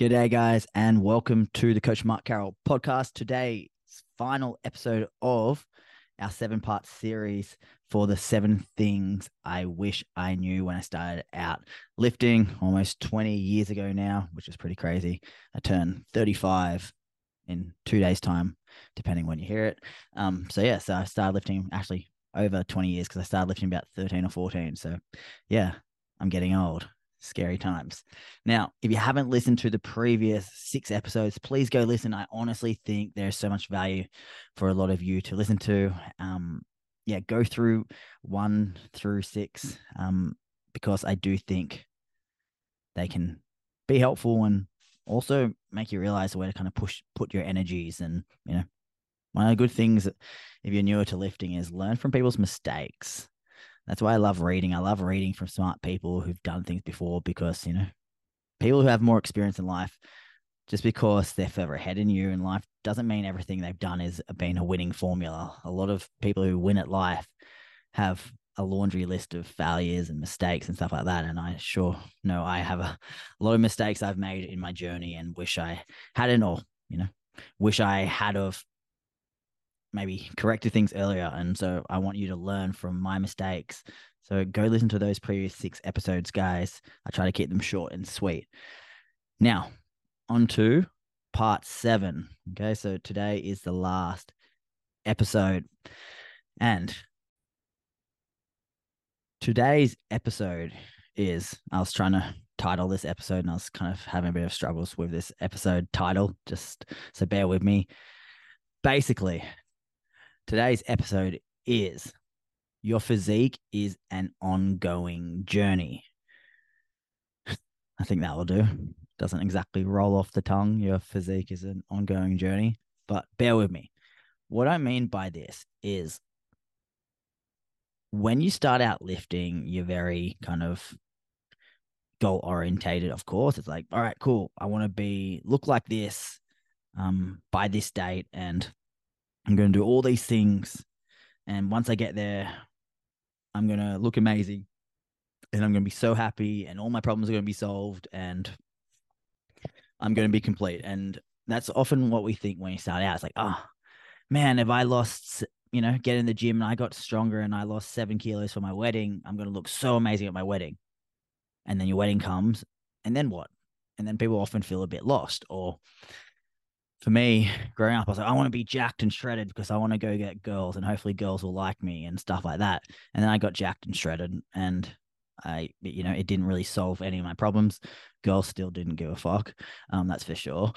G'day, guys, and welcome to the Coach Mark Carroll podcast. Today's final episode of our seven part series for the seven things I wish I knew when I started out lifting almost 20 years ago now, which is pretty crazy. I turned 35 in two days' time, depending when you hear it. Um, so, yeah, so I started lifting actually over 20 years because I started lifting about 13 or 14. So, yeah, I'm getting old scary times. Now, if you haven't listened to the previous six episodes, please go listen. I honestly think there's so much value for a lot of you to listen to. Um, yeah, go through one through six um, because I do think they can be helpful and also make you realize where to kind of push put your energies and you know one of the good things if you're newer to lifting is learn from people's mistakes that's why I love reading. I love reading from smart people who've done things before because, you know, people who have more experience in life, just because they're further ahead in you in life doesn't mean everything they've done is been a winning formula. A lot of people who win at life have a laundry list of failures and mistakes and stuff like that. And I sure know I have a, a lot of mistakes I've made in my journey and wish I hadn't or, you know, wish I had of maybe corrected things earlier. And so I want you to learn from my mistakes. So go listen to those previous six episodes, guys. I try to keep them short and sweet. Now, on to part seven. Okay, so today is the last episode. And today's episode is I was trying to title this episode and I was kind of having a bit of struggles with this episode title, just so bear with me. Basically, Today's episode is Your Physique is an Ongoing Journey. I think that will do. Doesn't exactly roll off the tongue. Your physique is an ongoing journey, but bear with me. What I mean by this is when you start out lifting, you're very kind of goal orientated, of course. It's like, all right, cool. I want to be look like this um by this date and I'm going to do all these things. And once I get there, I'm going to look amazing and I'm going to be so happy and all my problems are going to be solved and I'm going to be complete. And that's often what we think when you start out. It's like, oh, man, if I lost, you know, get in the gym and I got stronger and I lost seven kilos for my wedding, I'm going to look so amazing at my wedding. And then your wedding comes, and then what? And then people often feel a bit lost or for me, growing up, I was like, I want to be jacked and shredded because I want to go get girls and hopefully girls will like me and stuff like that. And then I got jacked and shredded and I, you know, it didn't really solve any of my problems. Girls still didn't give a fuck. Um, that's for sure.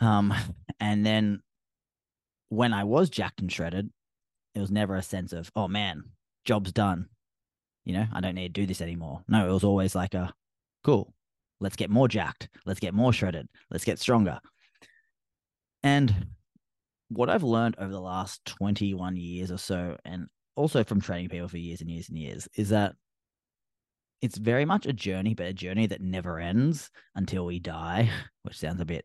Um, and then when I was jacked and shredded, it was never a sense of, oh man, job's done. You know, I don't need to do this anymore. No, it was always like a cool, let's get more jacked. Let's get more shredded. Let's get stronger and what I've learned over the last 21 years or so, and also from training people for years and years and years, is that it's very much a journey, but a journey that never ends until we die, which sounds a bit,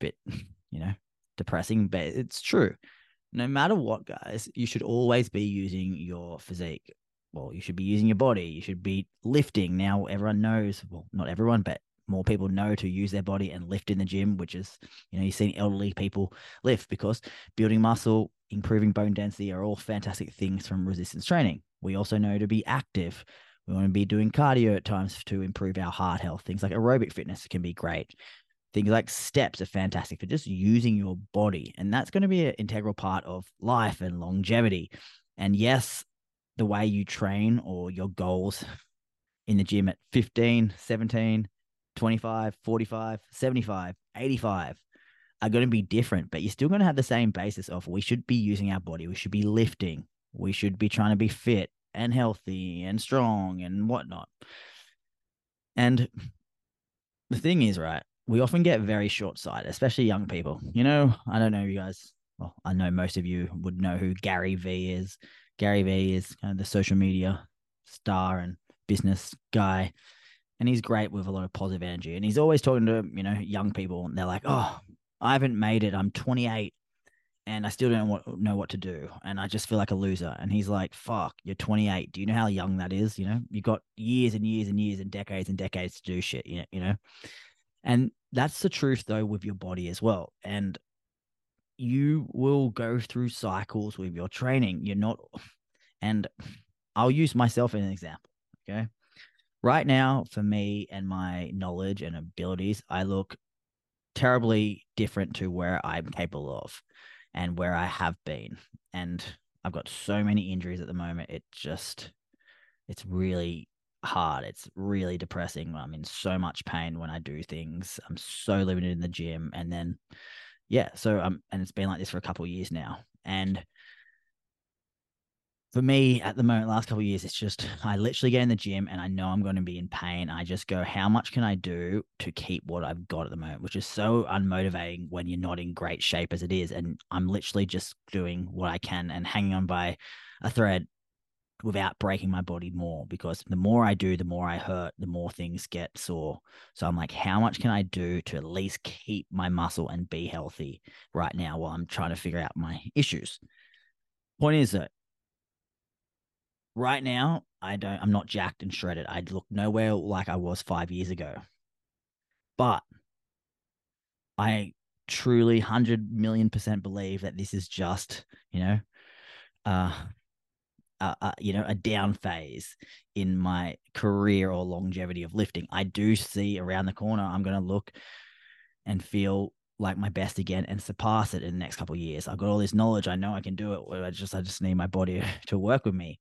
bit, you know, depressing, but it's true. No matter what, guys, you should always be using your physique. Well, you should be using your body. You should be lifting. Now, everyone knows, well, not everyone, but more people know to use their body and lift in the gym, which is, you know, you've seen elderly people lift because building muscle, improving bone density are all fantastic things from resistance training. We also know to be active. We want to be doing cardio at times to improve our heart health. Things like aerobic fitness can be great. Things like steps are fantastic for just using your body. And that's going to be an integral part of life and longevity. And yes, the way you train or your goals in the gym at 15, 17, 25, 45, 75, 85 are going to be different, but you're still going to have the same basis of we should be using our body. We should be lifting. We should be trying to be fit and healthy and strong and whatnot. And the thing is, right, we often get very short sighted, especially young people. You know, I don't know you guys, well, I know most of you would know who Gary Vee is. Gary Vee is kind of the social media star and business guy and he's great with a lot of positive energy. And he's always talking to you know young people, and they're like, "Oh, I haven't made it. I'm 28, and I still don't know what to do, and I just feel like a loser." And he's like, "Fuck, you're 28. Do you know how young that is? You know, you got years and years and years and decades and decades to do shit. You know, you know." And that's the truth though with your body as well. And you will go through cycles with your training. You're not, and I'll use myself as an example. Okay. Right now, for me and my knowledge and abilities, I look terribly different to where I'm capable of and where I have been. And I've got so many injuries at the moment. It just, it's really hard. It's really depressing. I'm in so much pain when I do things. I'm so limited in the gym. And then, yeah, so um, and it's been like this for a couple years now. And for me at the moment, last couple of years, it's just I literally get in the gym and I know I'm going to be in pain. I just go, how much can I do to keep what I've got at the moment, which is so unmotivating when you're not in great shape as it is. And I'm literally just doing what I can and hanging on by a thread without breaking my body more because the more I do, the more I hurt, the more things get sore. So I'm like, how much can I do to at least keep my muscle and be healthy right now while I'm trying to figure out my issues? Point is that right now, I don't, I'm not jacked and shredded. I look nowhere like I was five years ago. But I truly 100 million percent believe that this is just, you know, uh, uh, uh, you know, a down phase in my career or longevity of lifting. I do see around the corner, I'm going to look and feel like my best again and surpass it in the next couple years. I've got all this knowledge. I know I can do it. I just, I just need my body to work with me.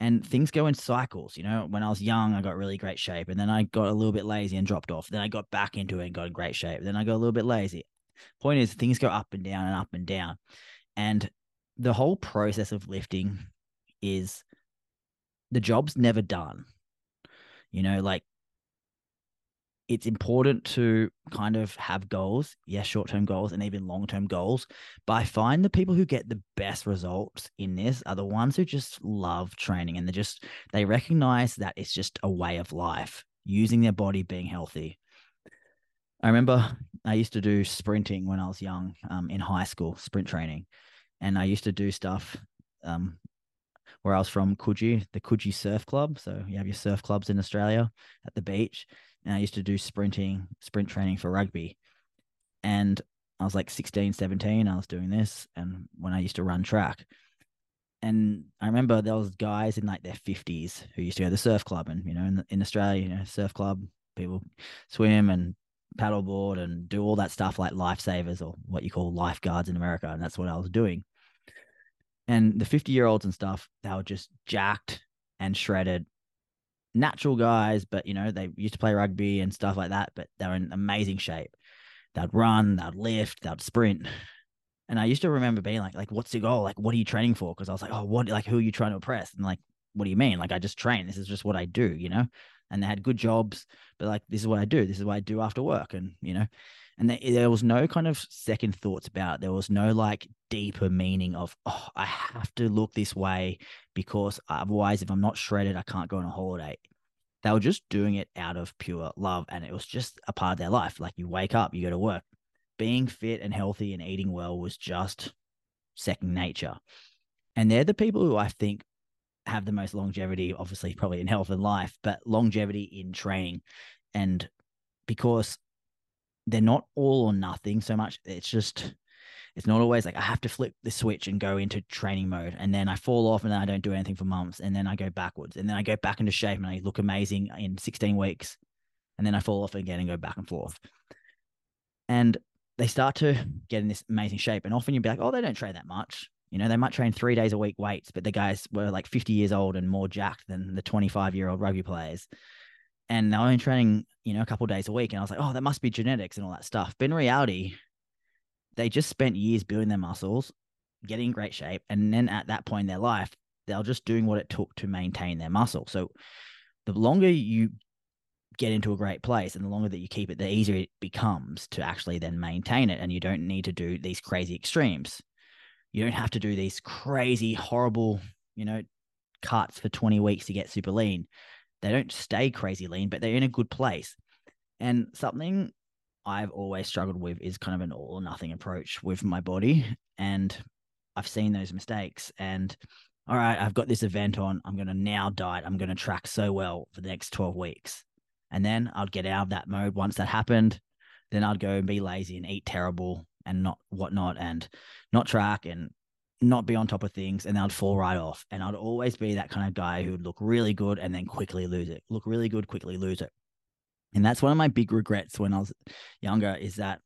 And things go in cycles. You know, when I was young, I got really great shape, and then I got a little bit lazy and dropped off. Then I got back into it and got in great shape. Then I got a little bit lazy. Point is, things go up and down and up and down. And the whole process of lifting is the job's never done. You know, like it's important to kind of have goals, yes, short term goals and even long term goals. But I find the people who get the best results in this are the ones who just love training and they just, they recognize that it's just a way of life, using their body, being healthy. I remember I used to do sprinting when I was young um, in high school, sprint training. And I used to do stuff um, where I was from, Coogee, the Coogee Surf Club. So you have your surf clubs in Australia at the beach. And I used to do sprinting, sprint training for rugby. And I was like 16, 17, I was doing this. And when I used to run track, and I remember there was guys in like their 50s who used to go to the surf club. And, you know, in, in Australia, you know, surf club, people swim and paddleboard and do all that stuff like lifesavers or what you call lifeguards in America. And that's what I was doing. And the 50 year olds and stuff, they were just jacked and shredded. Natural guys, but you know, they used to play rugby and stuff like that, but they were in amazing shape. They'd run, they'd lift, they'd sprint. And I used to remember being like, like, what's your goal? Like, what are you training for? Because I was like, oh, what like who are you trying to impress? And like, what do you mean? Like, I just train. This is just what I do, you know? And they had good jobs, but like, this is what I do. This is what I do after work. And, you know, and there, was no kind of second thoughts about it. There was no like deeper meaning of, oh, I have to look this way because otherwise, if I'm not shredded, I can't go on a holiday. They were just doing it out of pure love. And it was just a part of their life. Like you wake up, you go to work. Being fit and healthy and eating well was just second nature. And they're the people who I think have the most longevity, obviously, probably in health and life, but longevity in training. And because they're not all or nothing so much. It's just it's not always like I have to flip the switch and go into training mode and then I fall off and then I don't do anything for months and then I go backwards and then I go back into shape and I look amazing in 16 weeks and then I fall off again and go back and forth. And they start to get in this amazing shape and often you'll be like, oh, they don't train that much. You know, they might train three days a week weights, but the guys were like 50 years old and more jacked than the 25 year old rugby players and they're only training, you know, a couple days a week. And I was like, oh, that must be genetics and all that stuff. But in reality, they just spent years building their muscles, getting in great shape. And then at that point in their life, they're just doing what it took to maintain their muscle. So the longer you get into a great place and the longer that you keep it, the easier it becomes to actually then maintain it. And you don't need to do these crazy extremes. You don't have to do these crazy, horrible, you know, cuts for 20 weeks to get super lean they don't stay crazy lean, but they're in a good place. And something I've always struggled with is kind of an all or nothing approach with my body. And I've seen those mistakes. And all right, I've got this event on. I'm going to now diet. I'm going to track so well for the next 12 weeks. And then I'd get out of that mode once that happened. Then I'd go and be lazy and eat terrible and not whatnot and not track and not be on top of things and I'd fall right off. And I'd always be that kind of guy who would look really good and then quickly lose it. Look really good, quickly lose it. And that's one of my big regrets when I was younger is that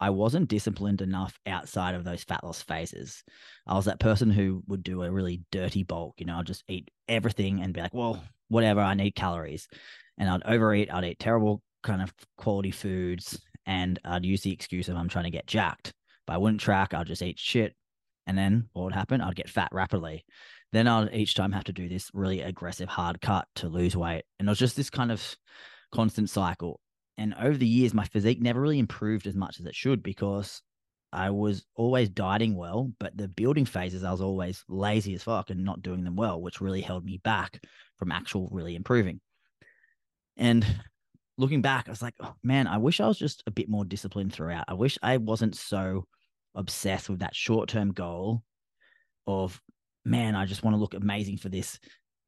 I wasn't disciplined enough outside of those fat loss phases. I was that person who would do a really dirty bulk, you know, I'd just eat everything and be like, well, whatever, I need calories. And I'd overeat, I'd eat terrible kind of quality foods, and I'd use the excuse of I'm trying to get jacked. But I wouldn't track, I'd just eat shit. And then what would happen? I'd get fat rapidly. Then I'd each time have to do this really aggressive hard cut to lose weight. And it was just this kind of constant cycle. And over the years, my physique never really improved as much as it should because I was always dieting well, but the building phases, I was always lazy as fuck and not doing them well, which really held me back from actual really improving. And looking back, I was like, oh, man, I wish I was just a bit more disciplined throughout. I wish I wasn't so obsessed with that short term goal of, man, I just want to look amazing for this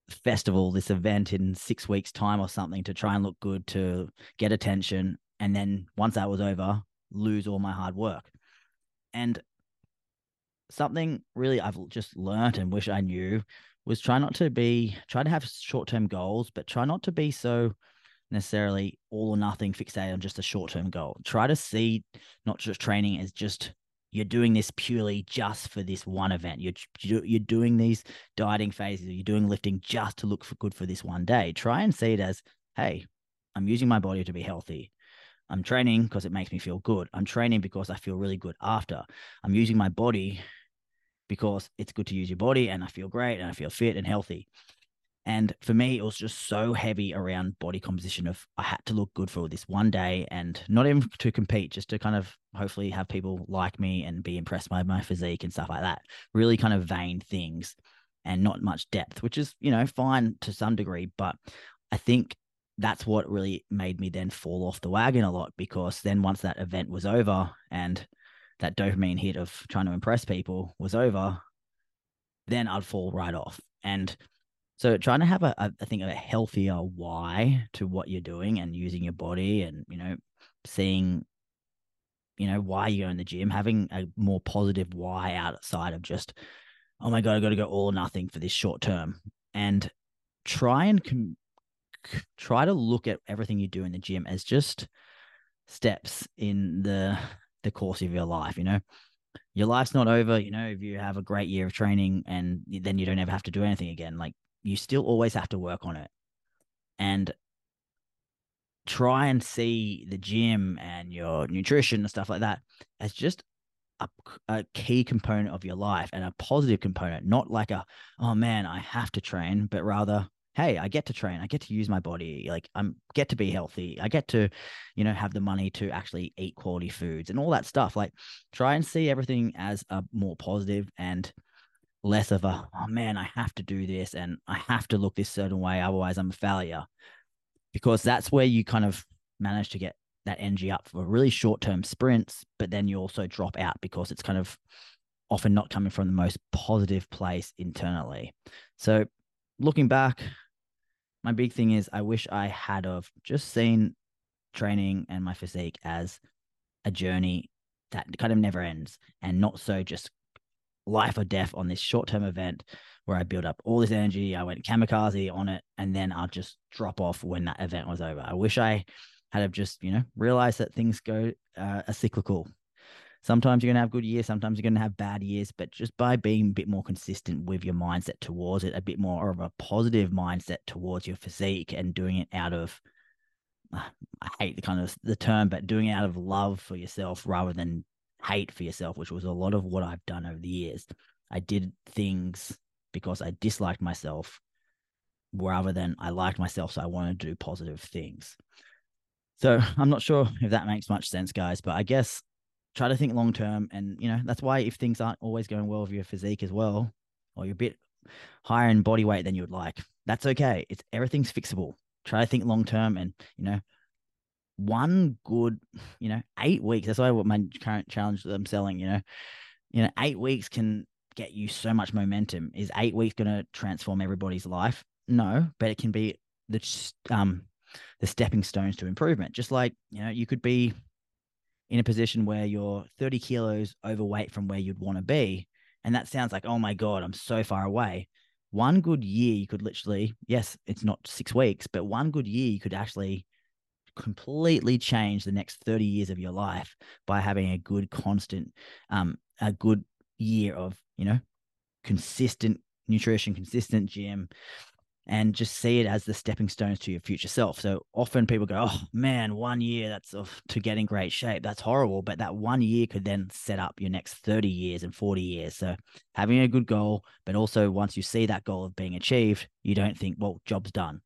festival, this event in six weeks' time or something to try and look good to get attention. And then once that was over, lose all my hard work. And something really I've just learned and wish I knew was try not to be, try to have short term goals, but try not to be so necessarily all or nothing fixated on just a short term goal. Try to see not just training as just you're doing this purely just for this one event. You're you're doing these dieting phases. You're doing lifting just to look for good for this one day. Try and see it as, hey, I'm using my body to be healthy. I'm training because it makes me feel good. I'm training because I feel really good after. I'm using my body because it's good to use your body and I feel great and I feel fit and healthy. And for me, it was just so heavy around body composition of I had to look good for this one day and not even to compete, just to kind of hopefully have people like me and be impressed by my physique and stuff like that. Really kind of vain things and not much depth, which is, you know, fine to some degree. But I think that's what really made me then fall off the wagon a lot because then once that event was over and that dopamine hit of trying to impress people was over, then I'd fall right off. And so trying to have a, a I think a healthier why to what you're doing and using your body and you know seeing you know why you go in the gym, having a more positive why outside of just oh my god, I got to go all or nothing for this short term, and try and com- try to look at everything you do in the gym as just steps in the the course of your life. You know, your life's not over. You know, if you have a great year of training and then you don't ever have to do anything again, like you still always have to work on it and try and see the gym and your nutrition and stuff like that as just a, a, key component of your life and a positive component, not like a, oh man, I have to train, but rather, hey, I get to train. I get to use my body. Like I'm get to be healthy. I get to, you know, have the money to actually eat quality foods and all that stuff. Like try and see everything as a more positive and less of a oh man i have to do this and i have to look this certain way otherwise i'm a failure. Because that's where you kind of manage to get that energy up for really short term sprints but then you also drop out because it's kind of often not coming from the most positive place internally. So looking back my big thing is i wish i had of just seen training and my physique as a journey that kind of never ends and not so just life or death on this short term event where I build up all this energy. I went kamikaze on it, and then I'll just drop off when that event was over. I wish I had have just you know realized that things go uh, cyclical. Sometimes you're gonna have good years, sometimes you're gonna have bad years, but just by being a bit more consistent with your mindset towards it, a bit more of a positive mindset towards your physique, and doing it out of I hate the kind of the term, but doing it out of love for yourself rather than hate for yourself, which was a lot of what I've done over the years. I did things because I disliked myself rather than I liked myself. So I wanted to do positive things. So I'm not sure if that makes much sense, guys, but I guess try to think long term. And, you know, that's why if things aren't always going well with your physique as well, or you're a bit higher in body weight than you would like, that's okay. It's everything's fixable. Try to think long term and, you know, one good, you know, eight weeks. That's why what my current challenge that I'm selling, you know, you know, eight weeks can get you so much momentum. Is eight weeks going to transform everybody's life? No, but it can be the um the stepping stones to improvement. Just like, you know, you could be in a position where you're 30 kilos overweight from where you'd want to be. And that sounds like, oh my God, I'm so far away. One good year, you could literally, yes, it's not six weeks, but one good year, you could actually completely change the next 30 years of your life by having a good, constant, um, a good year of, you know, consistent nutrition, consistent gym, and just see it as the stepping stones to your future self. So often people go, "Oh man, one year that's of, to get in great shape. That's horrible." But that one year could then set up your next 30 years and 40 years. So having a good goal, but also once you see that goal of being achieved, you don't think, "Well, job's done."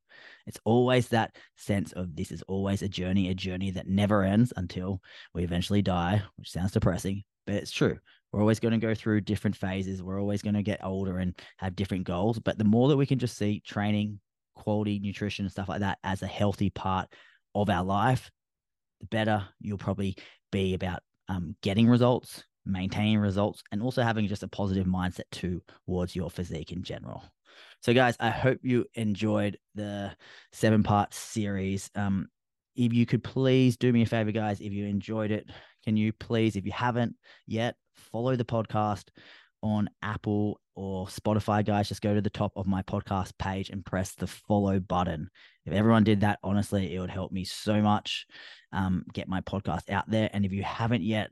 It's always that sense of this is always a journey, a journey that never ends until we eventually die, which sounds depressing, but it's true. We're always going to go through different phases. We're always going to get older and have different goals. But the more that we can just see training, quality nutrition, and stuff like that as a healthy part of our life, the better you'll probably be about um, getting results, maintaining results, and also having just a positive mindset towards your physique in general. So, guys, I hope you enjoyed the seven part series. Um, if you could please do me a favor, guys, if you enjoyed it, can you please, if you haven't yet, follow the podcast on Apple or Spotify, guys, just go to the top of my podcast page and press the follow button. If everyone did that, honestly, it would help me so much um, get my podcast out there. And if you haven't yet,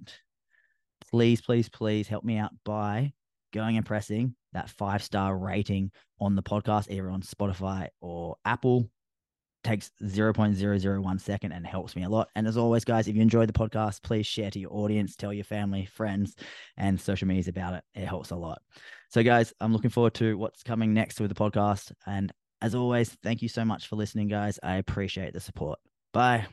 please, please, please help me out by going and pressing that five star rating on the podcast, either on Spotify or Apple takes 0.001 second and helps me a lot. And as always, guys, if you enjoyed the podcast, please share to your audience, tell your family, friends, and social medias about it. It helps a lot. So, guys, I'm looking forward to what's coming next with the podcast. And as always, thank you so much for listening, guys. I appreciate the support. Bye.